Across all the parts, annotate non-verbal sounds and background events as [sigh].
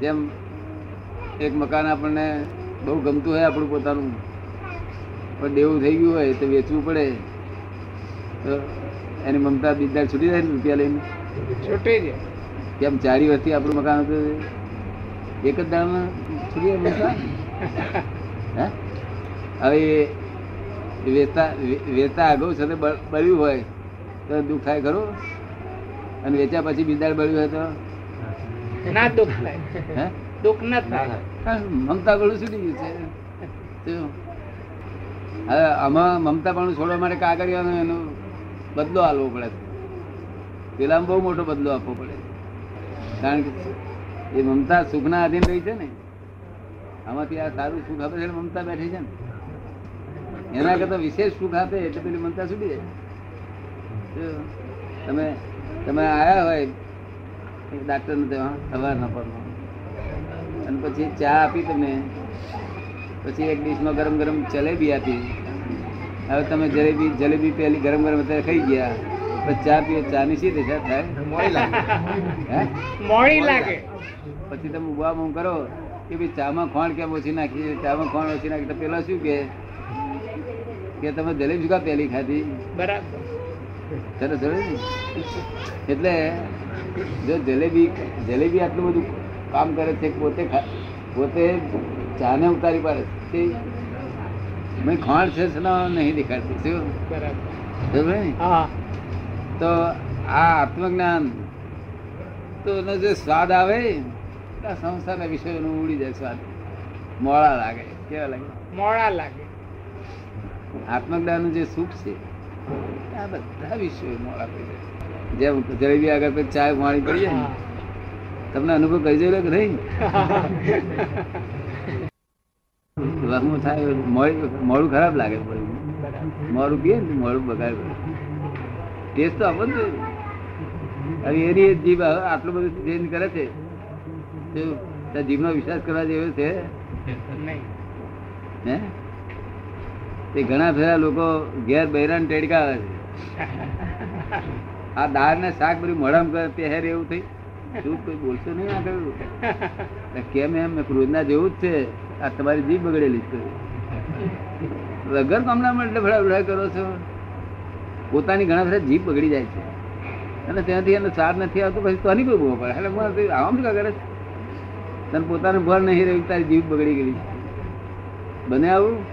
જેમ એક મકાન આપણને બહુ ગમતું હોય આપણું પોતાનું પણ દેવું થઈ ગયું હોય તો વેચવું પડે. તો એની મમતા બીજા છૂટી જાય ને રૂપિયા લઈને? છૂટી જાય. કેમ ચારી વર્ષથી આપણું મકાન હતું એક જ દાળમાં છૂટી જાય મમતા? હે? હવે વેચતા વેચતા આગળ સાથે બળ્યું હોય તો દુઃખ થાય ખરું? અને વેચ્યા પછી બીજા બળ્યું હોય તો? ના દુઃખ થાય. દુઃખ ના થાય. મમતા ગળું છૂટી ગયું છે. હવે આમાં મમતા પણ છોડવા માટે કાગળિયાનો એનો બદલો આપવો પડે પેલા બહુ મોટો બદલો આપવો પડે કારણ કે એ મમતા સુખના આધીન રહી છે ને આમાંથી આ સારું સુખ આપે છે મમતા બેઠી છે ને. એના કરતા વિશેષ સુખ આપે એટલે પેલી મમતા છૂટી જાય. તમે તમે આયા હોય ડાક્ટર ને સવારના પરમાં અને પછી ચા આપી તમને પછી એક ડીશમાં ગરમ ગરમ જલેબી આપી. હવે તમે જલેબી જલેબી પહેલી ગરમ ગરમ અત્યારે ખાઈ ગયા. પછી ચા પીએ ચા ની શી દશા થાય? હે? મોડી લાગે. પછી તમે ઊભા મૂમ કરો કે ભાઈ ચામાં ખોણ કેમ ઓછી નાખી? ચામાં ખોણ ઓછી નાખી તો પેલા શું કે? કે તમે જલેબી શું પહેલી ખાધી? બરાબર. સરસ. એટલે જો જલેબી જલેબી આટલું બધું કામ કરે છે પોતે પોતે ચાને ઉતારી પાડે છે. મેં ખાણ છે નહીં દેખાડતી. શું? બરાબર. તો આ આત્મજ્ઞાન તો એનો જે સ્વાદ આવે આ સંસારના વિષયોનું ઉડી જાય સ્વાદ. મોડા લાગે કેવા લાગે? મોડા લાગે. આત્મજ્ઞાનનું જે સુખ છે આ બધા વિષયો મોડા પડી જાય. જેમ જલેબી આગળ પછી ચા પાણી પડીએ તમને અનુભવ કરી જોયેલો કે નહીં? [laughs] વહમું થાય મોડું ખરાબ લાગે મોડું પીએ ને મોડું બગાડ ટેસ્ટ તો આપો ને હવે એની જીભ આટલું બધું ચેન્જ કરે છે તો જીભનો વિશ્વાસ કરવા જેવો છે? હે? તે ઘણા ફેરા લોકો ઘેર બૈરાન ટેડકા આવે છે. [laughs] આ દાળ ને શાક બધું મળમ પહેર એવું થઈ. શું કોઈ બોલશો નહીં આ કહ્યું કેમ એમ? રોજના જેવું જ છે. આ તમારી જીભ બગડેલી છે. વગર કામના માં એટલે ભડા ભડા કરો છો? પોતાની ઘણા બધા જીભ બગડી જાય છે. અને ત્યાંથી એનો સાર નથી આવતો પછી તોની કોઈ ભૂવો પડે. એટલે મને આમ શું કરે? તને પોતાનું ભર નહીં રહ્યું તારી જીભ બગડી ગઈ બને આવું?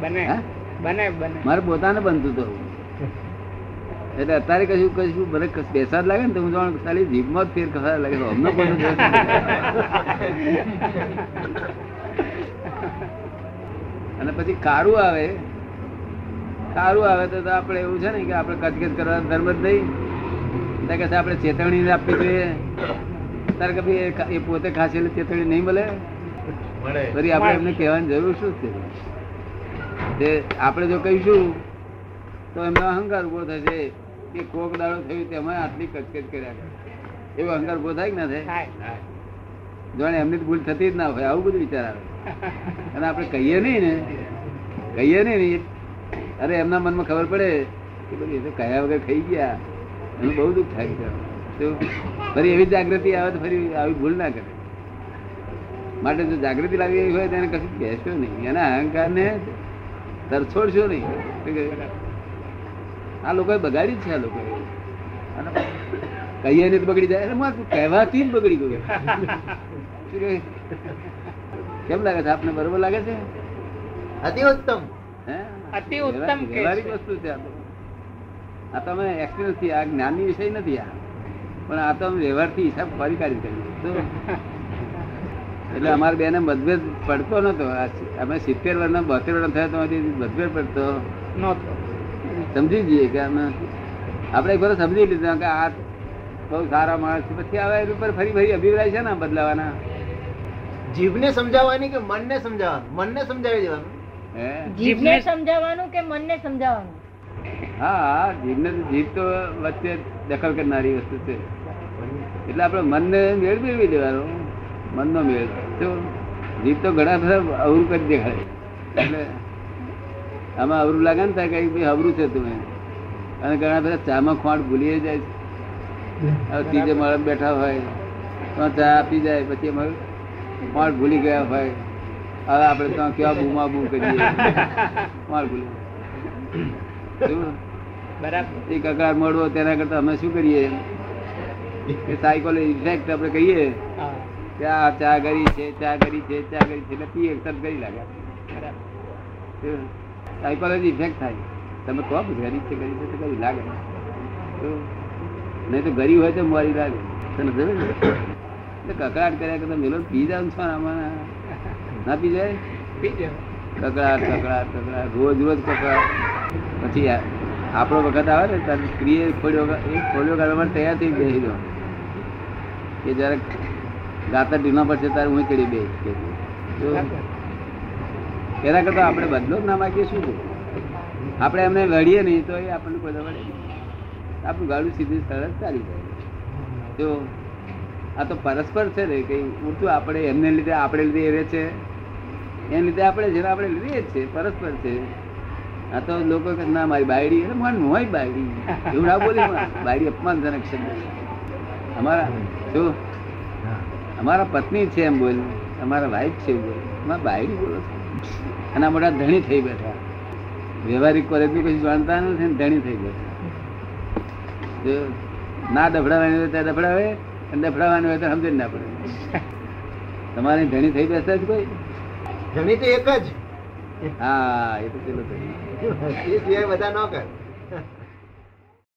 બને. હે? બને બને. મારે પોતાને બનતું હતું એટલે અત્યારે કશું કશું મને બેસાડ લાગે ને તો હું જાણ ખાલી જીભમાં જ ફેર ખસા લાગે તો અમને કોઈ અને પછી કારું આવે. કારું આવે તો આપણે એવું છે ને કે આપણે કચકચ કરવાનો ધર્મ જ નહીં. કે આપણે ચેતવણી આપવી જોઈએ. તારે કે ભાઈ એ પોતે ખાશે એટલે ચેતવણી નહીં મળે? ફરી આપણે એમને કહેવાની જરૂર શું છે? આપણે જો કહીશું તો એમનો અહંકાર ઊભો થશે. કે કોક દાડો થયું તેમાં આટલી કચકચ કર્યા કરે. એવો અહંકાર ઊભો થાય કે ના થાય? જોણે એમની ભૂલ થતી જ ના હોય આવું બધું વિચાર આવે. અને આપણે કહીએ નહીં ને કહીએ નહીં ને અરે એમના મનમાં ખબર પડે કે બધું એ તો કયા વગર ખાઈ ગયા. એનું બહુ દુઃખ થાય છે. તો ફરી એવી જાગૃતિ આવે તો ફરી આવી ભૂલ ના કરે. માટે જો જાગૃતિ લાવી હોય તેને કશું કહેશો નહીં. એના અહંકારને તરછોડશો નહીં? આ લોકોએ બગાડી જ છે આ લોકોએ. અને કહીએ ને બગડી જાય. એટલે કહેવાથી જ બગડી ગયું. કેમ લાગે છે? આપને બરોબર લાગે છે? અતિ ઉત્તમ. અતિ ઉત્તમ કે વસ્તુ છે આ તો. આ તમે એક્સપિરિયન્સથી આ જ્ઞાનની વિષય નથી આ. પણ આ તો અમે વ્યવહારથી હિસાબ ફરી કાઢી કરી એટલે અમારે બેને મતભેદ પડતો નતો અમે સિત્તેર વર્ષના બોતેર વર્ષ થયા તો મતભેદ પડતો. નહોતો. સમજી જઈએ કે અમે આપણે એક વખત સમજી લીધું કે આ બહુ સારા માણસ છે. પછી આવે એની ઉપર ફરી ફરી અભિપ્રાય છે ને બદલાવાના? જીભને સમજાવવાની કે મનને સમજાવવાનું? મનને સમજાવી દેવાનું? જીભને સમજાવવાનું કે મનને સમજાવવાનું? હા હા જીભને તો જીભ તો વચ્ચે દખલ કરનારી વસ્તુ છે. એટલે આપણે મનને મેળ મેળવી દેવાનો. મનનો મેળ. શું જીભ તો ઘણા બધા અવરું કરી દેખાય. એટલે આમાં અવરું લાગે ને થાય કઈ અવરું છે તમે અને ઘણા બધા ચામાં ખોટ ભૂલી જાય છે. હવે ત્રીજે માળે બેઠા હોય. તો ચા આપી જાય પછી અમારું ખોટ ભૂલી ગયા હોય. હવે આપણે તો કેવા બૂમા બૂમ કરીએ. ખોટ ભૂલી? બરાબર. એ કકડાટ મળવો તેના કરતા અમે શું કરીએ? કે સાયકોલોજી ઇફેક્ટ આપણે કહીએ કે આ ચા કરી છે ચા કરી છે ચા કરી છે. એટલે પી તરત કરી લાગે. બરાબર. સાયકોલોજી ઇફેક્ટ થાય. તમે કહો કે ગરીબ છે ગરીબ છે ગરીબ લાગે? નહીં તો ગરીબ હોય તો મારી લાગે. તને સમજે ને? કકડાટ કર્યા કરતા મેલો પી જાવ છો આમાં? ના પી જાય? કકડાટ કકડાટ કકડાટ. રોજ રોજ કકડાટ. પછી આપણો વખત આવે ને ત્યારે સ્ત્રીએ ખોડ્યો એ ખોડ્યો કાઢવા માટે તૈયાર થઈ બેસી દો કે જ્યારે ગાતા ઢીલા પડશે ત્યારે હું કરી બે બરાબર. એના કરતા આપણે બદલો જ ના માગીએ શું આપણે એમને લડીએ નહીં તો એ આપણને કોઈ વળે. આપણું ગાડું સીધું સરસ ચાલી જાય. જો આ તો પરસ્પર છે ને કઈ ઉડતું આપણે એમને લીધે આપણે લીધે એ રહે છે. એને લીધે આપણે જેને આપણે લીધે જ છે પરસ્પર છે. આ તો લોકો કે ના મારી બાયડી એટલે મન હોય બાયડી. એવું ના બોલી બાયડી અપમાનજનક શબ્દ છે. અમારા જો અમારા પત્ની છે એમ બોલ. અમારા વાઈફ છે એવું બોલ. બાયડી બોલો છો. અને આ મોટા ધણી થઈ બેઠા. વ્યવહારિક કોલેજનું કશું જાણતા નથી ધણી થઈ બેઠા. જો ના ડફડાવાની હોય ત્યાં ડફડાવે અને ડફડાવાની હોય તો સમજ જ ના પડે. તમારી ધણી થઈ બેસતા જ કોઈ? ધણી તો એક જ. હા એ તો ધણી. એ સિવાય બધા ન કર.